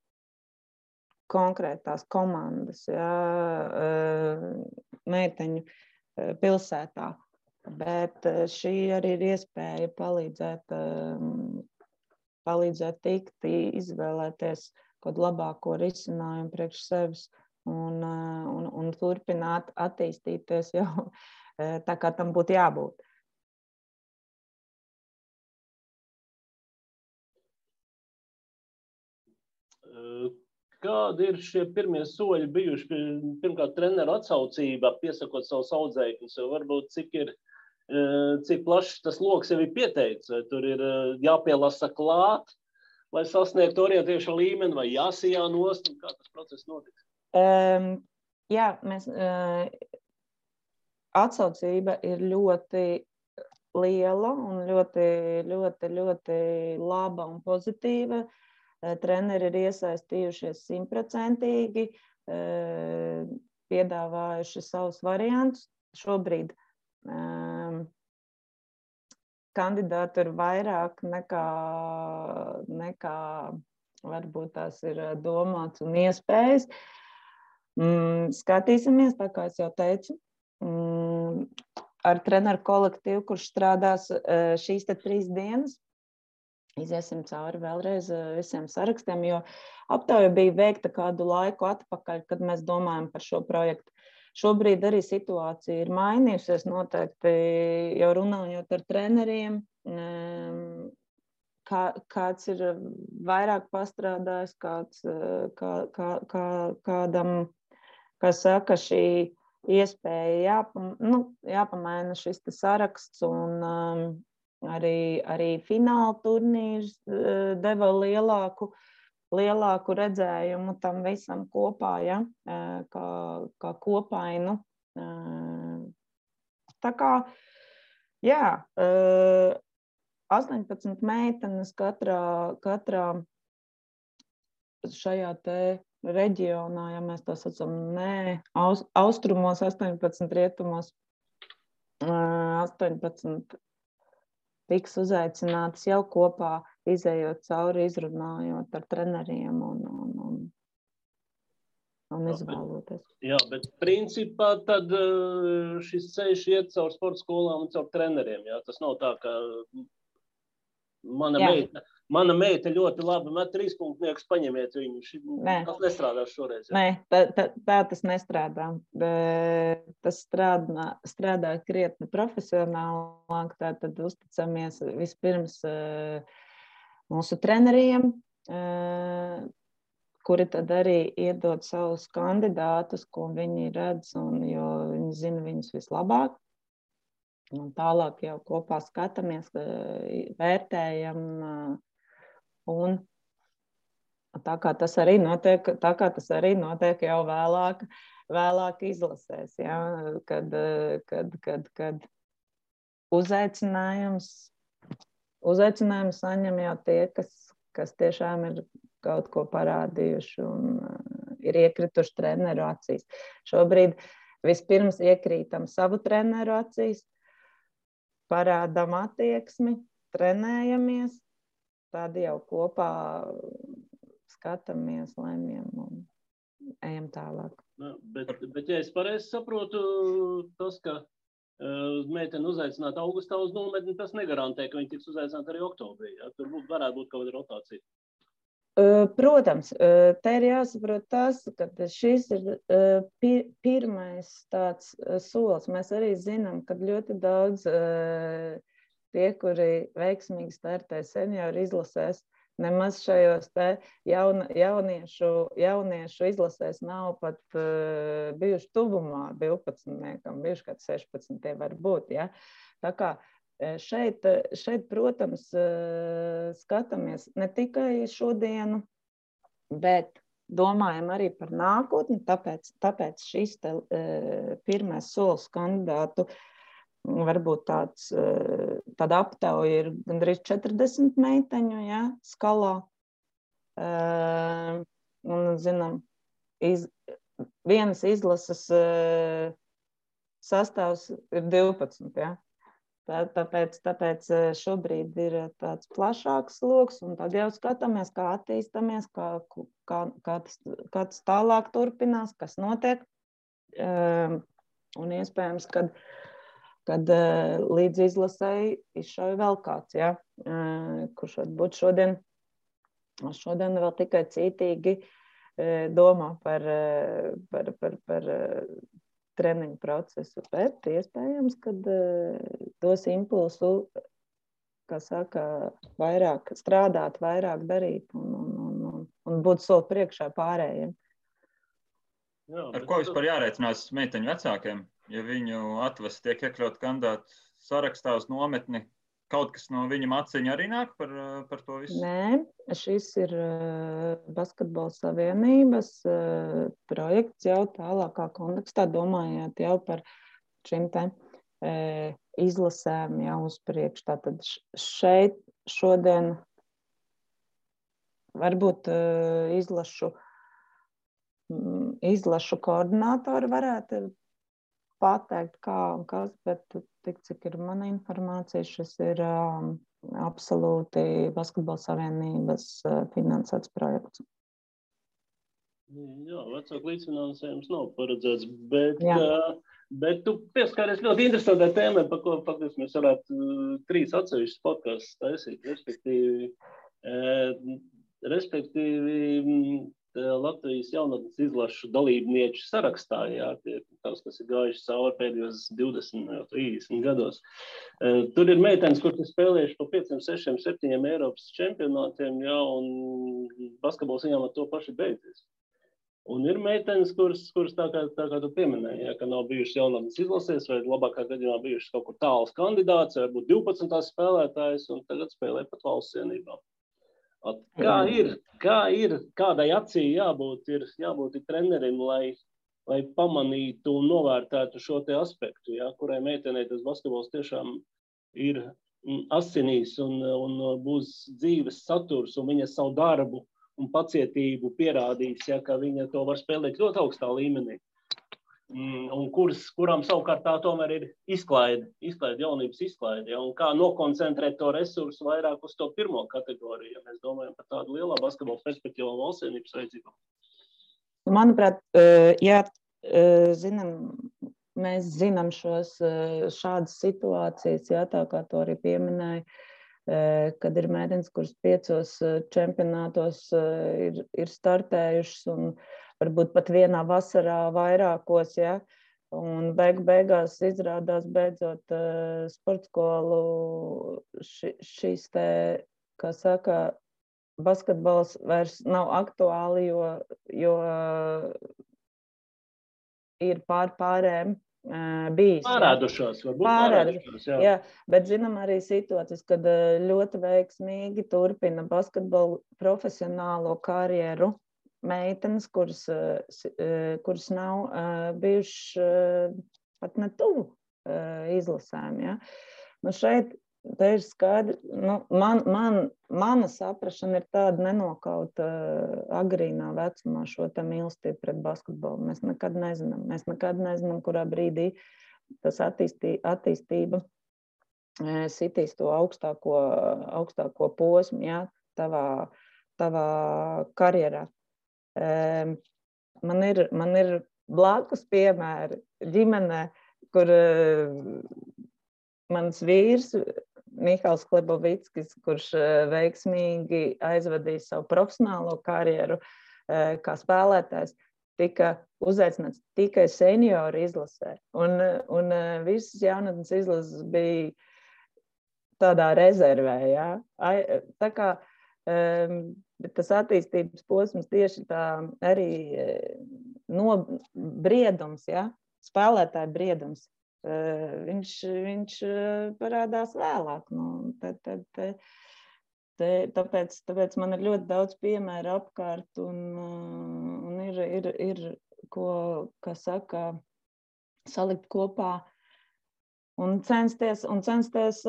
konkrētās komandas, ja, meiteņu pilsētā, bet šī arī ir iespēja palīdzēt palīdzēt tikt, izvēlēties kaut kādu labāko risinājumu priekš sevis un, eh, un, un turpināt attīstīties jau eh, tā, kā tam būtu jābūt. Eh, kādi ir šie pirmie soļi bijuši? Pirmkārt, treneru atsaucība, piesakot savus audzēkņus, varbūt cik ir uh, cik plašs tas lokus jau ir pieteicis. Tur ir jāpielasa klāt, lai sasniegtu orientējušo līmeni, vai jāsijā nost, un kā tas process notiks? Um, jā, mēs, uh, atsaucība ir ļoti liela un ļoti, ļoti, ļoti laba un pozitīva. Treneri ir iesaistījušies simtprocentīgi, piedāvājuši savus variantus. Šobrīd um, kandidātu ir vairāk nekā, nekā varbūt tās ir domāts un iespējas. Mm, skatīsimies, tā kā es jau teicu, mm, ar treneru kolektīvu, kurš strādās šīs trīs dienas. Iziesim cauri vēlreiz visiem sarakstiem, jo aptauja bija veikta kādu laiku atpakaļ, kad mēs domājam par šo projektu. Šobrīd arī situācija ir mainījusies. Noteikti jau runājot ar treneriem, kā, kāds ir vairāk pastrādājis, kāds, kā, kā, kā, kādam, kā saka, šī iespēja jāpam, nu, jāpamaina šis saraksts. Un, um, arī, arī fināla turnīrs uh, deva lielāku uh, lielāku redzējumu tam visam kopā, ja, kā, kā kopainu. Tā kā, jā, 18 meitenes katrā, katrā šajā te reģionā, ja mēs tā saucam, nē, aus, austrumos 18, rietumos 18 tiks uzaicinātas jau kopā izējot cauri, izrunājot ar treneriem un, un, un, un izvēloties. Jā, bet principā tad eh, šis ceļš iet caur sporta skolām un caur treneriem. Jā? Tas nav tā, ka mana jā. meita mana meita ļoti labi met trīs punktniekus, paņemiet viņu. Ši, Nē. tas nestrādās šoreiz. Jā. Nē, tā, tā, tā tas nestrādā. Tas strādā, strādā krietni profesionālāk. Tad uzticamies vispirms eh, mūsu treneriem, kuri tad arī iedod savus kandidātus, ko viņi redz, un, jo viņi zina viņus vislabāk. Un tālāk jau kopā skatāmies, vērtējam. Un tā kā tas arī notiek, tā kā tas arī notiek jau vēlāk, vēlāk izlasēs, ja, kad, kad, kad, kad uzaicinājums, uzaicinājums saņem jau tie, kas, kas tiešām ir kaut ko parādījuši un ir iekrituši treneru acīs. Šobrīd vispirms iekrītam savu treneru acīs, parādām attieksmi, trenējamies, tad jau kopā skatāmies, lemjam un ejam tālāk. Nu, bet, bet, ja es pareizi saprotu, tas, ka meitene uzaicināta augustā uz nometni, tas negarantē, ka viņa tiks uzaicināta arī oktobrī. Ja? Tur būt, varētu būt kaut kāda rotācija. Protams, te ir jāsaprot tas, ka šis ir pirmais tāds solis. Mēs arī zinām, ka ļoti daudz tie, kuri veiksmīgi startē senioru izlasēs, nemaz šajos jaun, jauniešu, jauniešu izlasēs nav pat bijuši tuvumā 12, bijuši kaut 16, tie var būt. Ja? Tā kā Šeit, šeit, protams, skatāmies ne tikai šodienu, bet domājam arī par nākotni. Tāpēc, tāpēc šis te, pirmais solis kandidātu varbūt tāds, tāda aptauja ir gandrīz 40 meiteņu ja, skalā. Un, zinām, iz, vienas izlases sastāvs ir 12. Ja. Tā, tāpēc, tāpēc šobrīd ir tāds plašāks lokus, un tad jau skatāmies, kā attīstāmies, kā, kā, kā, tas, kā tas tālāk turpinās, kas notiek. Un iespējams, ka kad līdz izlasēji izšauja vēl kāds, ja, kurš varbūt šodien, šodien vēl tikai cītīgi domā par, par, par, par treniņu procesu, bet iespējams, ka uh, dos impulsu, kā saka, vairāk strādāt, vairāk darīt un, un, un, un, un būt soli priekšā pārējiem. Jā, Ar ko vispār jārēķinās meiteņu vecākiem? Ja viņu atvest tiek iekļaut kandidātu sarakstā uz nometni, kaut kas no viņa maciņa arī nāk par, par to visu? Nē, šis ir Basketbola savienības projekts jau tālākā kontekstā, domājot jau par šim te izlasēm jau uz priekšu. Tātad šeit šodien varbūt izlašu, izlašu koordinātori varētu pateikt, kā un kas, bet tik cik ir mana informācija, šis ir um, absolūti Basketbola savienības uh, finansēts projekts. Jā, vecāku līdzfinansējums nav paredzēts, bet, uh, bet tu pieskaries ļoti interesantai tēmai, par ko faktiski mēs varētu uh, trīs atsevišķus podkastus taisīt, respektīvi, uh, respektīvi Latvijas jaunatnes izlašu dalībnieku sarakstā, jā, tie, tās, kas ir gājuši cauri pēdējos 20, 30 gados. Tur ir meitenes, kuras spēlējuši pa 5, 6, 7 Eiropas čempionātiem, jā, un basketbols viņām ar to paši beidzies. Un ir meitenes, kuras, kuras tā, kā, tā kā tu pieminēji, ja, ka nav bijušas jaunatnes izlasēs, vai labākā gadījumā bijušas kaut kur tāls kandidāts, varbūt 12 spēlētājs, un tagad spēlē pat valsts cienībā. At, kā ir, kā ir, kādai acī jābūt, ir, jābūt ir trenerim, lai, lai pamanītu un novērtētu šo te aspektu, ja, kurai meitenei tas basketbols tiešām ir mm, asinīs un, un būs dzīves saturs, un viņa savu darbu un pacietību pierādīs, ja, ka viņa to var spēlēt ļoti augstā līmenī. Mm, un kuras, kurām savukārt tā tomēr ir izklaide, izklaide jaunības izklaide. Ja, kā nokoncentrēt to resursu vairāk uz to pirmo kategoriju, ja mēs domājam par tādu lielā basketbola perspektīvu valstsienības vajadzību. Manuprāt, jā, zinām, mēs zinām šos, šādas situācijas, jā, tā kā to arī pieminēja kad ir meitenes, kuras piecos čempionātos ir, ir startējušas un varbūt pat vienā vasarā vairākos. Ja? Un beig beigās izrādās beidzot sporta skolu ši, šīs te, kā saka, basketbols vairs nav aktuāli, jo, jo ir pār pārējiem bijis. Pārādušās, varbūt pārādušās. Jā. jā, bet zinām arī situācijas, kad ļoti veiksmīgi turpina basketbolu profesionālo karjeru meitenes, kuras, kuras nav bijušas pat ne tuvu izlasēm. Ja. Nu šeit Tā ir skaidrs. Nu, man, man, mana saprāšana ir tāda, nenokaut uh, agrīnā vecumā šo mīlestību pret basketbolu. Mēs nekad nezinām. Mēs nekad nezinām, kurā brīdī tas attīstī, attīstība sitīs to augstāko, augstāko posmu jā, tavā, tavā karjerā. Um, man, ir, man ir blakus piemēri ģimenē, kur uh, mans vīrs Mihāls Klebovickis, kurš eh, veiksmīgi aizvadīja savu profesionālo karjeru eh, kā spēlētājs, tika uzaicināts tikai senioru izlasē. Un, un eh, visas jaunatnes izlases bija tādā rezervē. Ja? Tā kā tas attīstības posms tieši tā arī no briedums, ja? spēlētāja briedums viņš, viņš parādās vēlāk. Nu, tad, tad, te, tāpēc, tāpēc man ir ļoti daudz piemēru apkārt, un, un ir, ir, ir ko, saka, salikt kopā un censties, un censties,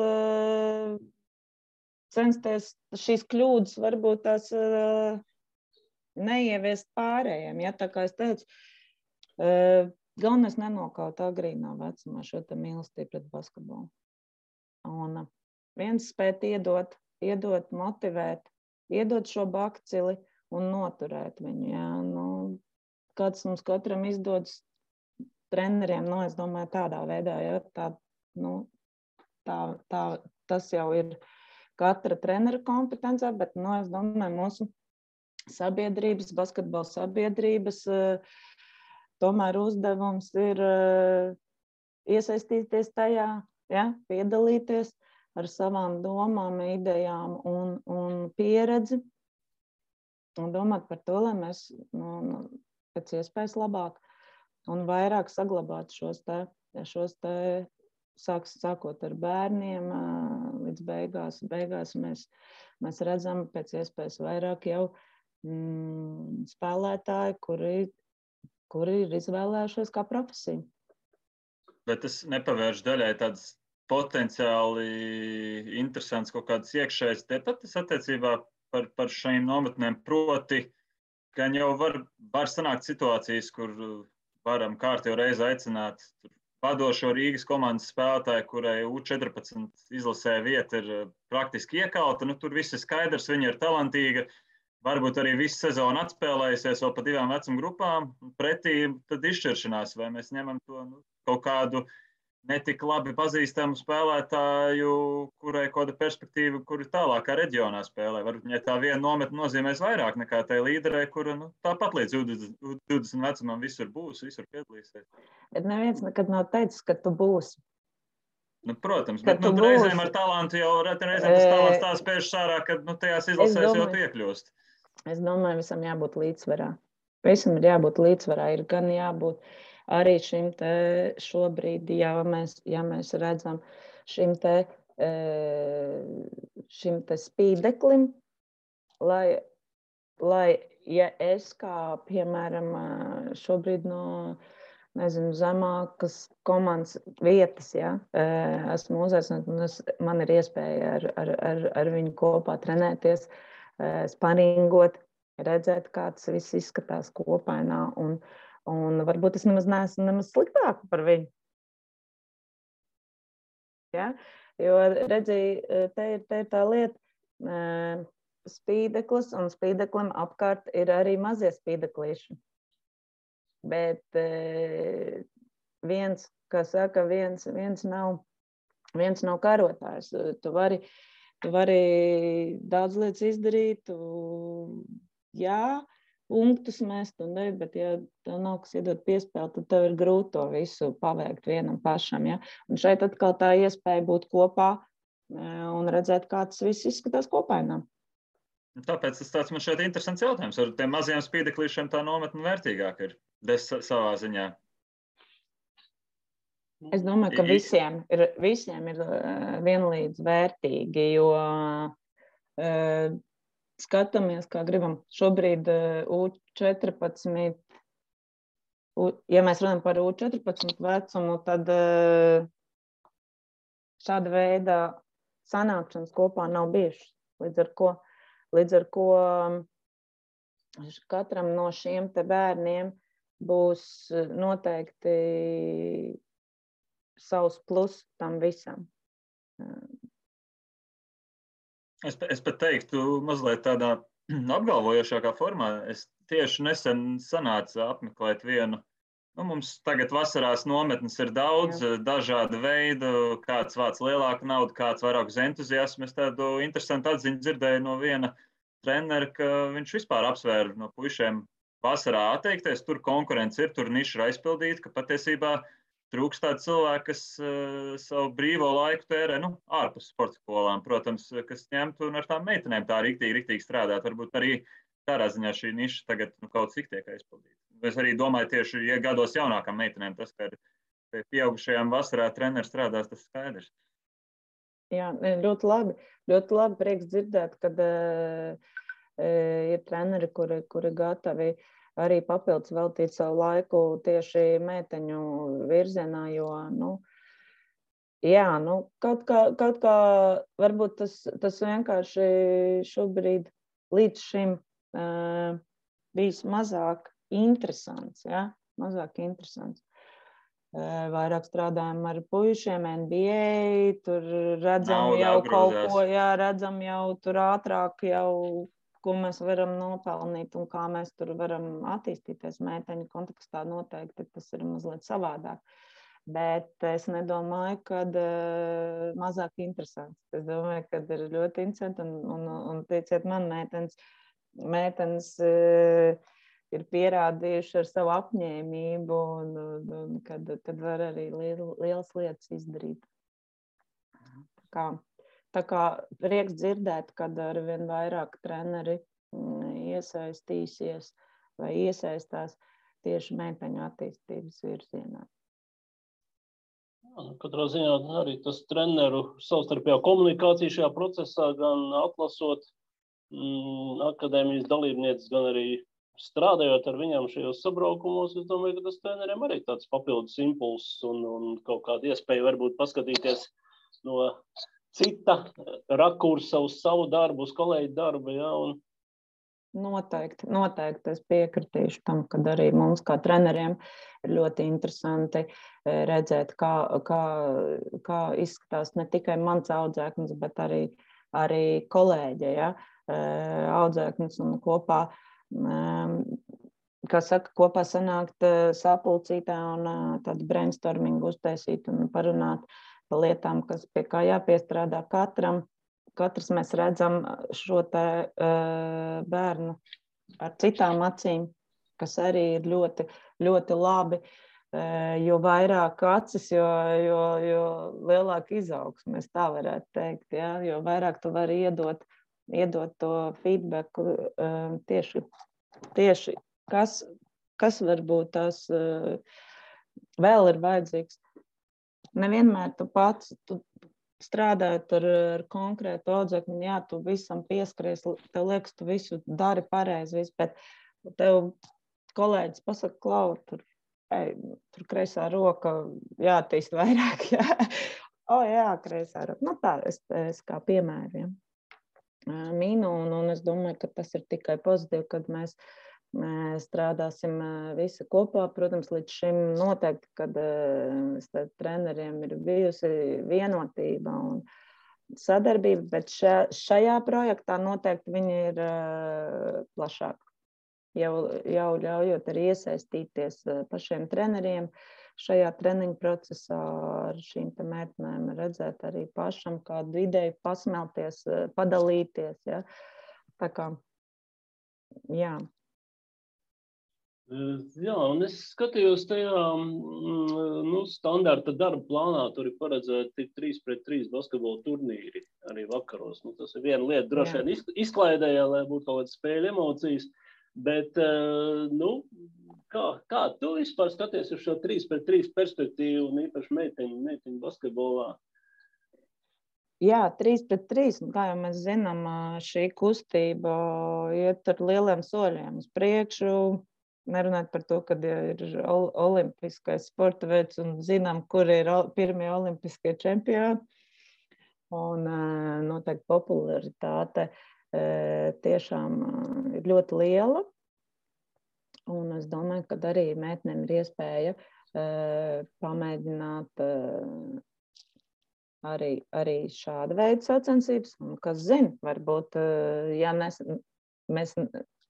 censties šīs kļūdas varbūt tās neieviest pārējiem. Ja, tā kā es teicu, Galvenais nenokaut agrīnā vecumā šo mīlestību pret basketbolu. Un uh, viens spēt iedot, iedot, motivēt, iedot šo bakcili un noturēt viņu. Jā. Nu, kāds mums katram izdodas treneriem, nu, es domāju, tādā veidā, ja, tā, nu, tā, tā, tas jau ir katra trenera kompetencē, bet, nu, es domāju, mūsu sabiedrības, basketbola sabiedrības uh, tomēr uzdevums ir eh, iesaistīties tajā, ja, piedalīties ar savām domām, idejām un, un pieredzi. Un domāt par to, lai mēs nu, nu, pēc iespējas labāk un vairāk saglabātu šos te, šos te sāks, sākot ar bērniem, līdz beigās, beigās mēs, mēs redzam pēc iespējas vairāk jau mm, spēlētāji, kuri kuri ir izvēlējušies kā profesiju. Bet tas nepavērš daļai tādas potenciāli interesants kaut kādas iekšējas debatas attiecībā par, par šīm nometnēm. Proti, gan jau var, var sanākt situācijas, kur varam kārtīgi reizi aicināt vadošo Rīgas komandas spēlētāju, kurai U14 izlasē vieta ir praktiski iekauta. Nu, tur viss ir skaidrs, viņa ir talantīga varbūt arī visu sezonu atspēlējusies vēl pa divām vecuma grupām. Pretī tad izšķiršanās, vai mēs ņemam to nu, kaut kādu netik labi pazīstamu spēlētāju, kurai kaut kāda perspektīva, kur ir tālākā reģionā spēlē. Varbūt ja tā viena nometne nozīmēs vairāk nekā tai līderei, kura nu, tāpat līdz 20, 20 vecumam visur būs, visur piedalīsies. Bet neviens nekad nav teicis, ka tu būsi. Nu, protams, bet nu, reizēm ar talantu jau reizēm tas talants tā spēj sārā, ka nu, tajās izlasēs domāju, jau tu iekļūst. Es domāju, visam jābūt līdzsvarā. Visam ir jābūt līdzsvarā. Ir gan jābūt arī šim te šobrīd, ja mēs, ja mēs redzam šim te, e, šim te spīdeklim, lai, lai ja es kā, piemēram, šobrīd no nezinu, zemākas komandas vietas, ja, e, esmu uzaicināta un es, man ir iespēja ar, ar, ar, ar viņu kopā trenēties. Uh, sparingot, redzēt, kā tas viss izskatās kopainā. Un, un varbūt es nemaz neesmu nemaz sliktāk par viņu. Ja? Jo, redziet, te, ir, te ir tā lieta, spīdeklis un spīdeklim apkārt ir arī mazie spīdeklīši. Bet viens, kā saka, viens, viens, nav, viens nav karotājs. Tu vari uh, tu vari daudz lietas izdarīt, tu, jā, punktus mest, un ne, bet, ja tev nav kas iedot piespēli, tad tev ir grūti to visu paveikt vienam pašam. Ja? Un šeit atkal tā iespēja būt kopā un redzēt, kā tas viss izskatās kopainā. Tāpēc tas tāds man šeit interesants jautājums. Ar tiem maziem spīdeklīšiem tā nometne vērtīgāka ir des savā ziņā. Es domāju, ka visiem ir, visiem ir vienlīdz vērtīgi, jo uh, skatāmies, kā gribam. Šobrīd U14, ja mēs runājam par U14 vecumu, tad šāda veida sanākšanas kopā nav bijušas. Līdz ar ko, līdz ar ko katram no šiem bērniem būs noteikti savs plus tam visam. Es, es pat teiktu, mazliet tādā apgalvojošākā formā. Es tieši nesen sanācu apmeklēt vienu. Nu, mums tagad vasarās nometnes ir daudz, Jā. dažādu veidu, kāds vāc lielāku naudu, kāds vairāk uz entuziasmu. Es tādu interesantu atziņu dzirdēju no viena trenera, ka viņš vispār apsvēra no puišiem vasarā atteikties. Tur konkurence ir, tur niša ir aizpildīta, ka patiesībā uh, trūkst tādu cilvēku, kas uh, savu brīvo laiku tērē nu, ārpus sporta skolām, protams, kas ņemtu un ar tām meitenēm tā rīktīgi, rīktīgi strādāt. Varbūt arī tādā ziņā šī niša tagad nu, kaut cik tiek aizpildīta. Es arī domāju, tieši ja gados jaunākām meitenēm tas, ka ar pieaugušajām vasarā treneris strādās, tas skaidrs. Jā, ļoti labi. Ļoti labi prieks dzirdēt, kad uh, ir treneri, kuri, kuri gatavi uh, arī papildus veltīt savu laiku tieši meiteņu virzienā, jo, nu, jā, nu, kaut kā, kaut kā varbūt tas, tas vienkārši šobrīd līdz šim uh, bijis mazāk interesants, ja? mazāk interesants. Uh, vairāk strādājam ar puišiem, NBA, tur redzam Naudā jau kaut ko, jā, redzam jau tur ātrāk jau ko mēs varam nopelnīt un kā mēs tur varam attīstīties meiteņu kontekstā, noteikti tas ir mazliet savādāk. Bet es nedomāju, ka uh, mazāk interesants. Es domāju, ka ir ļoti interesanti un, un, un ticiet man, meitenes, meitenes uh, ir pierādījuši ar savu apņēmību, un, un, un kad, kad var arī liel, lielas lietas izdarīt. Kā Tā kā prieks dzirdēt, kad ar vien vairāk treneri mm, iesaistīsies vai iesaistās tieši meiteņu attīstības virzienā. Katrā ziņā arī tas treneru savstarpējā komunikācija šajā procesā, gan atlasot mm, akadēmijas dalībnieces, gan arī strādājot ar viņiem šajos sabraukumos, es domāju, ka tas treneriem arī tāds papildus impulss un, un kaut kāda iespēja varbūt paskatīties no cita rakursa uz savu darbu, uz kolēģi darbu. Ja, un... Noteikti, noteikti es piekritīšu tam, ka arī mums, kā treneriem, ir ļoti interesanti eh, redzēt, kā, kā, kā izskatās ne tikai mans audzēknis, bet arī, arī kolēģi ja, eh, audzēknis un kopā. Ehm, kā saka, kopā sanākt eh, sapulcītā un tādu brainstormingu uztaisīt un parunāt pa lietām, kas pie kā jāpiestrādā katram. Katrs mēs redzam šo te, uh, bērnu ar citām acīm, kas arī ir ļoti, ļoti labi. Uh, jo vairāk acis, jo, jo, jo lielāka izaugsme, tā varētu teikt. Ja? Jo vairāk tu vari iedot, iedot to feedback uh, tieši, tieši kas, kas varbūt tas uh, vēl ir vajadzīgs nevienmēr tu pats tu strādājot ar, ar konkrētu audzēkni, jā, tu visam pieskaries, tev liekas, tu visu dari pareizi, visu, bet tev kolēģis pasaka, klau, tur, ej, tur kreisā roka jātīst vairāk, jā. o, jā, kreisā roka. Nu, tā, es, es kā piemēriem mīnu, un, un es domāju, ka tas ir tikai pozitīvi, kad mēs uh, strādāsim visi kopā. Protams, līdz šim noteikti, kad starp treneriem ir bijusi vienotība un sadarbība, bet šajā projektā noteikti viņi ir plašāk. Jau, jau ļaujot arī iesaistīties pašiem treneriem, šajā treniņu procesā ar šīm meitenēm, redzēt arī pašam kādu ideju, pasmelties, padalīties. Ja? Tā kā, jā. Jā, un es skatījos tajā mm, nu, standarta darba plānā. Tur ir paredzēti 3 pret 3 basketbola turnīri arī vakaros. Nu, tas ir viena lieta, droši vien izklaidējā, lai būtu kaut kādas spēļu emocijas. Bet, nu, kā, kā tu vispār skaties uz šo 3 pret 3 perspektīvu un īpaši meiteņu, meiteņu basketbolā? Jā, 3 pret 3. Kā jau mēs zinām, šī kustība iet ar lieliem soļiem uz priekšu nerunāt par to, ka ir olimpiskais sporta veids un zinām, kur ir pirmie olimpiskie čempioni. Un noteikti popularitāte tiešām ir ļoti liela. Un es domāju, ka arī meitenēm ir iespēja pamēģināt arī, arī šādu veidu sacensības. Un, kas zina, varbūt, ja nes, mēs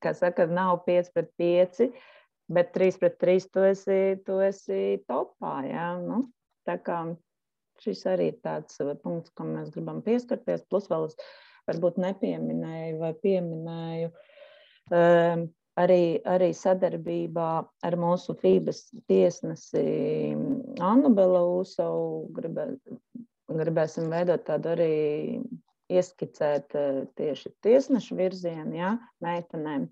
kā saka, nav 5 pret 5, bet 3 pret 3 tu esi, tu esi topā. Ja? Nu, tā kā šis arī ir tāds uh, punkts, kam mēs gribam pieskarties. Plus vēl es varbūt nepieminēju vai pieminēju. Um, arī, arī sadarbībā ar mūsu FIBAS tiesnesi Annu Belausovu gribē, gribēsim veidot tādu arī ieskicēt eh, tieši tiesnešu virzienu, ja, meitenēm.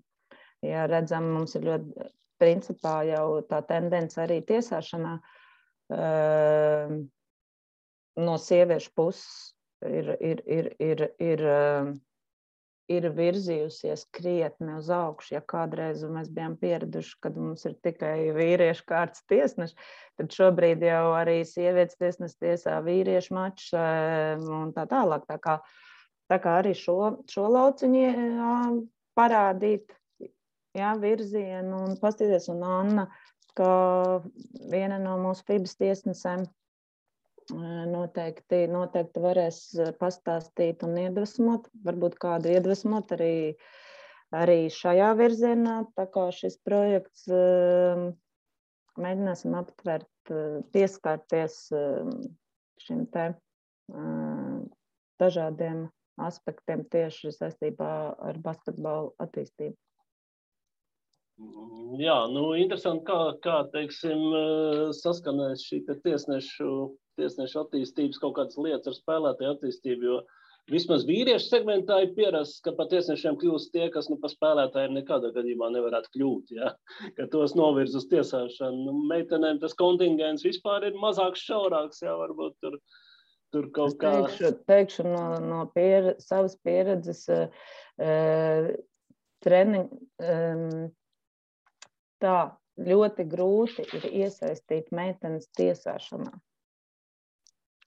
Ja redzam, mums ir ļoti, principā jau tā tendence arī tiesāšanā uh, no sieviešu puses ir, ir, ir, ir, ir, uh, ir virzījusies krietni uz augšu. Ja kādreiz mēs bijām pieraduši, kad mums ir tikai vīriešu kārtas tiesneši, tad šobrīd jau arī sievietes tiesnesis tiesā vīriešu mačus un tā tālāk. Tā kā uh, Tā kā arī šo, šo lauciņu jā, parādīt jā, virzienu un paskatīties, un Anna, kā viena no mūsu FIBas tiesnesēm, noteikti, noteikti varēs pastāstīt un iedvesmot, varbūt kādu iedvesmot arī, arī šajā virzienā. Tā kā šis projekts mēģināsim aptvert, pieskarties šim te dažādiem aspektiem tieši saistībā ar basketbolu attīstību. Jā, nu, interesanti, kā, kā teiksim, saskanēs šī te tiesnešu, tiesnešu attīstības kaut kādas lietas ar spēlētāju attīstību, jo vismaz vīriešu segmentā ir pierasts, ka pat tiesnešiem kļūst tie, kas nu, pa spēlētājiem nekādā gadījumā nevarētu kļūt, ja? ka tos novirz uz tiesāšanu. Nu, meitenēm tas kontingents vispār ir mazāks, šaurāks, jā, varbūt tur. Uh, Tur kaut kā. Teikšu, teikšu no, no pier, savas pieredzes, uh, treni, um, tā ļoti grūti ir iesaistīt meitenes tiesāšanā.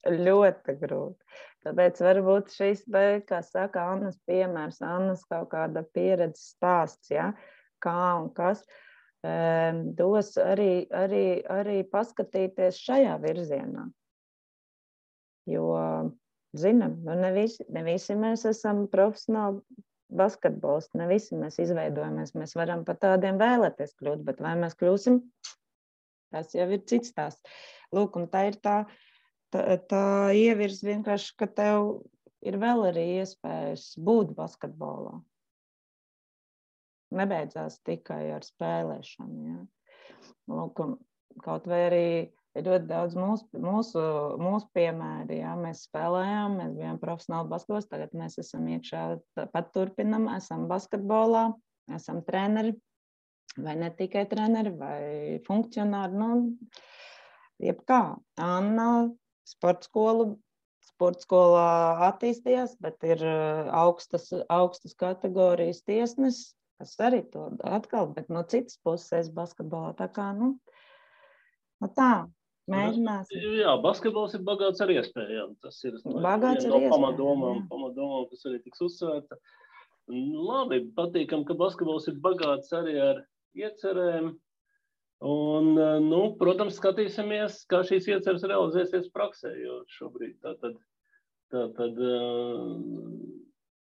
Ļoti grūti. Tāpēc varbūt šis, kā saka, Annas piemērs, Annas kaut kāda pieredzes stāsts, ja? kā un kas, um, dos arī, arī, arī paskatīties šajā virzienā. Jo zinām, nu ne, visi, ne visi mēs esam profesionāli basketbolisti, ne visi mēs izveidojamies. Mēs varam pat tādiem vēlēties kļūt, bet vai mēs kļūsim, tas jau ir cits tās. Lūk, un tā ir tā, tā, tā ievirs vienkārši, ka tev ir vēl arī iespējas būt basketbolā. Nebeidzās tikai ar spēlēšanu. Ja? Lūk, kaut vai arī ir ļoti daudz mūsu, mūsu, mūsu piemēri. Jā. Mēs spēlējām, mēs bijām profesionāli basketbols, tagad mēs esam iekšā, pat turpinam, esam basketbolā, esam treneri, vai ne tikai treneri, vai funkcionāri. Nu, jebkā. Anna sporta skolu. Sports skolā attīstījās, bet ir uh, augstas, augstas kategorijas tiesnesis, kas arī to atkal, bet no citas puses basketbolā. Tā kā, nu, nu tā, Mēģināsim. Jā, basketbols ir bagāts ar iespējām. Tas ir bagāts no pamatdomām, pamatdomām, kas arī tiks uzsvērta. Labi, patīkam, ka basketbols ir bagāts arī ar iecerēm. Un, nu, protams, skatīsimies, kā šīs ieceres realizēsies praksē, jo šobrīd tā tad, tā tad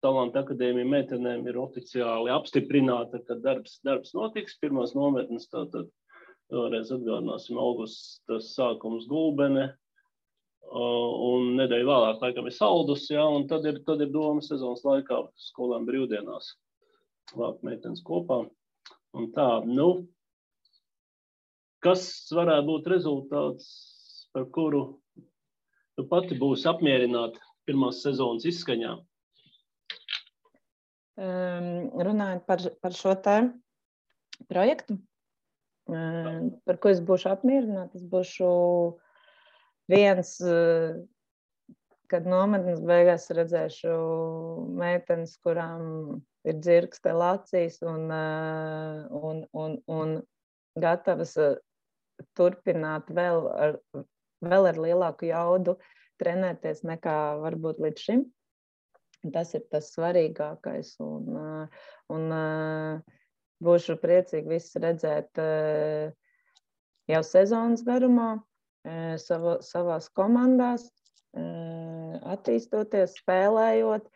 Talanta akadēmija meitenēm ir oficiāli apstiprināta, ka darbs, darbs notiks. Pirmās nometnes tātad Vēlreiz atgādināsim, augustas sākums gulbene, un nedēļa vēlāk, laikam, ir saldus, ja, un tad ir, tad ir doma sezonas laikā skolām brīvdienās vākt meitenes kopā. Un tā, nu, kas varētu būt rezultāts, par kuru tu pati būsi apmierināta pirmās sezonas izskaņā? Um, runājot par, par šo te projektu, par ko es būšu apmierināta, es būšu viens, kad nometnes beigās redzēšu meitenes, kurām ir dzirkste lacīs un, un, un, un gatavas turpināt vēl ar, vēl ar lielāku jaudu trenēties nekā varbūt līdz šim. Tas ir tas svarīgākais. Un, un būšu priecīgi visus redzēt eh, jau sezonas garumā, savo, savās komandās, attīstoties, spēlējot,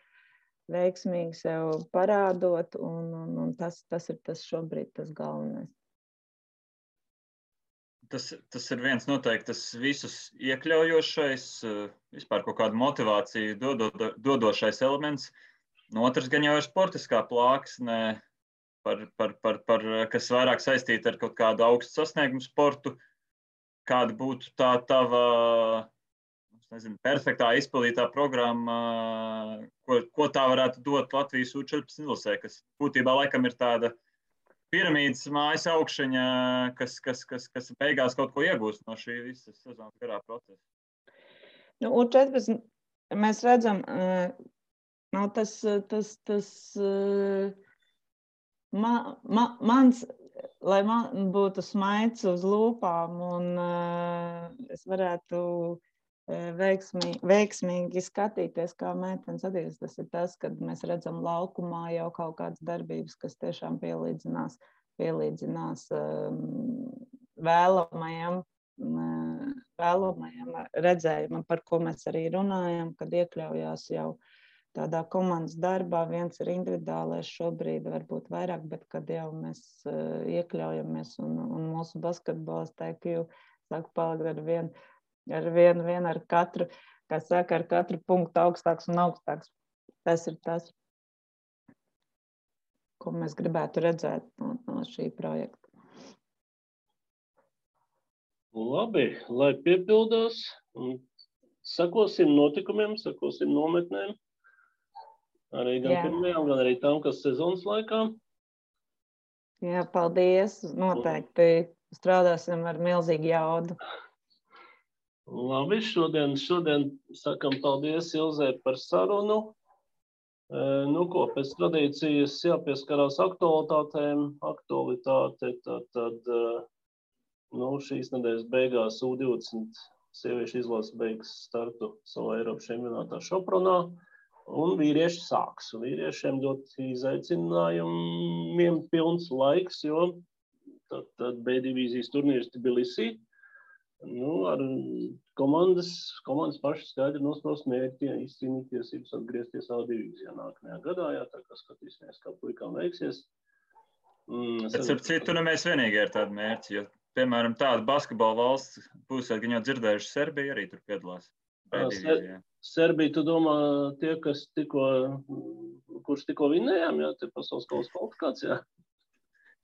veiksmīgi sev parādot. Un, un, un tas, tas ir tas šobrīd tas galvenais tas, tas ir viens noteikti tas visus iekļaujošais, eh, vispār kaut kāda motivācija dodo, dodošais elements. No otras gan jau ir sportiskā plāksne, par, par, par, par, kas vairāk saistīta ar kaut kādu augstu sasniegumu sportu. Kāda būtu tā tava nezinu, perfektā izpildītā programma, ko, ko tā varētu dot Latvijas U14 izlasē, kas būtībā laikam ir tāda piramīdas mājas augšana, kas, kas, kas, kas beigās kaut ko iegūst no šī visas sezonas garā procesa? Nu, U14 mēs redzam, nav tas, tas, tas man, man, mans, lai man būtu smaids uz lūpām un es varētu veiksmīgi, veiksmīgi skatīties, kā meitenes attīstās. Tas ir tas, kad mēs redzam laukumā jau kaut kādas darbības, kas tiešām pielīdzinās, pielīdzinās um, vēlamajam, um, vēlamajam redzējumam, par ko mēs arī runājam, kad iekļaujās jau tādā komandas darbā. Viens ir individuālais šobrīd, varbūt vairāk, bet kad jau mēs uh, iekļaujamies un, un mūsu basketbols teik, jau sāk palikt ar vienu ar vienu, vienu ar katru, kā saka, ar katru punktu augstāks un augstāks. Tas ir tas, ko mēs gribētu redzēt no, no šī projekta. Labi, lai piepildās. Sakosim notikumiem, sakosim nometnēm. Arī gan Jā. pirmajām, gan arī tam, kas sezonas laikā. Jā, paldies. Noteikti strādāsim ar milzīgu jaudu. Labi, šodien, šodien sakam paldies Ilzē par sarunu. E, nu, ko pēc tradīcijas jāpieskarās aktualitātēm. Aktualitāte tad, tad e, nu, šīs nedēļas beigās U20 sieviešu izlases beigs startu savā Eiropas čempionātā Šopronā. Un vīrieši sāks. Vīriešiem ļoti izaicinājumiem pilns laiks, jo tad, tad B divīzijas turnīrs Tbilisī Nu, ar komandas, komandas paši skaidri nosprost mērķi, ja izcīnīt tiesības atgriezties A divīzijā nākamajā gadā. Jā, tā kā skatīsimies, kā puikām veiksies. Mm, Bet, starp citu, nu mēs vienīgi ar tādu mērķi, jo, piemēram, tāda basketbola valsts, būsiet gan jau dzirdējuši, Serbija arī tur piedalās. Ser, Serbija, tu domā, tie, kas tikko, kurš tikko vinējām, jā, tie pasaules kausa kvalifikācijā?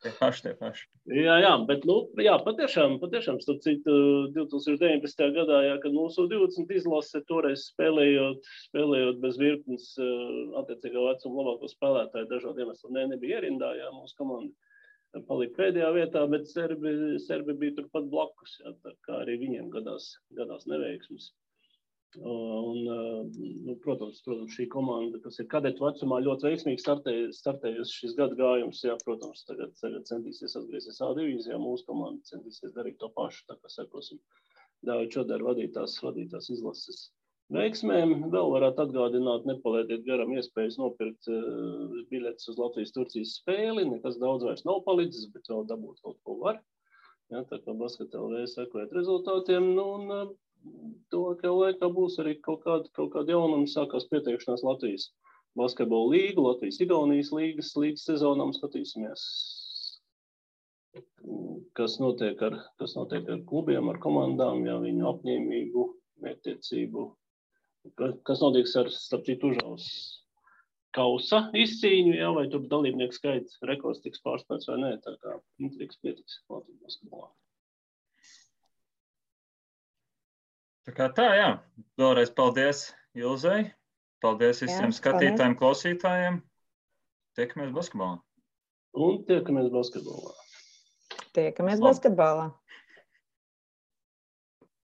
Tie paši, tie paši. Jā, jā, bet, nu, jā, patiešām, patiešām, starp citu, 2019. gadā, jā, kad mūsu 20 izlase toreiz spēlējot, spēlējot bez virknes attiecīgā vecuma labāko spēlētāju, dažādu iemeslu ne, nebija ierindā, jā, mūsu komanda palika pēdējā vietā, bet Serbi, Serbi bija turpat blakus, jā, tā kā arī viņiem gadās, gadās neveiksmes. Un, nu, protams, protams, šī komanda, kas ir kadetu vecumā, ļoti veiksmīgi startē, startējusi šis gada gājums. Jā, protams, tagad, tagad centīsies atgriezties A divīzijā. Mūsu komanda centīsies darīt to pašu. Tā kā sekosim Dāvida Čodara vadītās, vadītās izlases veiksmēm. Vēl varētu atgādināt, nepalaidiet garam iespējas nopirkt uh, biļetes uz Latvijas-Turcijas spēli. Nekas daudz vairs nav palicis, bet vēl dabūt kaut ko var. Ja, tā kā basketbolā sekojot rezultātiem. Nu, un, uh, tuvākajā laikā būs arī kaut kāda, kaut kāda jaunuma. Sākās pieteikšanās Latvijas basketbola līga, Latvijas Igaunijas līgas, līgas sezonām skatīsimies. kas notiek ar, kas notiek ar klubiem, ar komandām, ja viņu apņēmību, mērķtiecību. Kas notiks ar, starp citu, užaus kausa izcīņu, ja, vai tur dalībnieku skaits rekords tiks pārspēts vai nē. Tā kā intrigas pietiks Latvijas basketbolā. Tā kā tā, jā. Vēlreiz paldies Ilzai. Paldies visiem jā, skatītājiem, paldies. klausītājiem. Tiekamies basketbolā. Un tiekamies basketbolā. Tiekamies basketbolā.